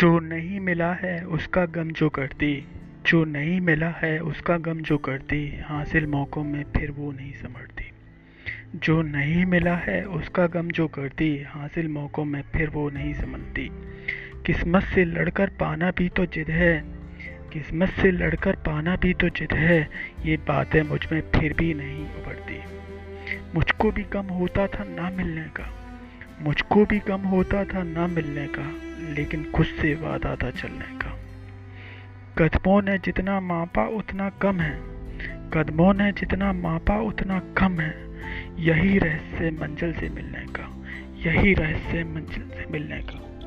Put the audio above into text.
जो नहीं मिला है, उसका गम जो करती। जो नहीं मिला है, उसका गम जो करती। हासिल मौक़ों में फिर वो नहीं समझती जो नहीं मिला है, उसका गम जो करती। हासिल मौक़ों में फिर वो नहीं समझती किस्मत से लड़कर पाना भी तो जिद है। किस्मत से लड़कर पाना भी तो जिद है। ये बातें मुझमें फिर भी नहीं उभरती। मुझको भी कम होता था ना मिलने का। मुझको भी कम होता था ना मिलने का। लेकिन खुद से वादा था चलने का। कदमों ने जितना मापा, उतना कम है। कदमों ने जितना मापा, उतना कम है। यही रहस्य मंजिल से मिलने का। यही रहस्य मंजिल से मिलने का।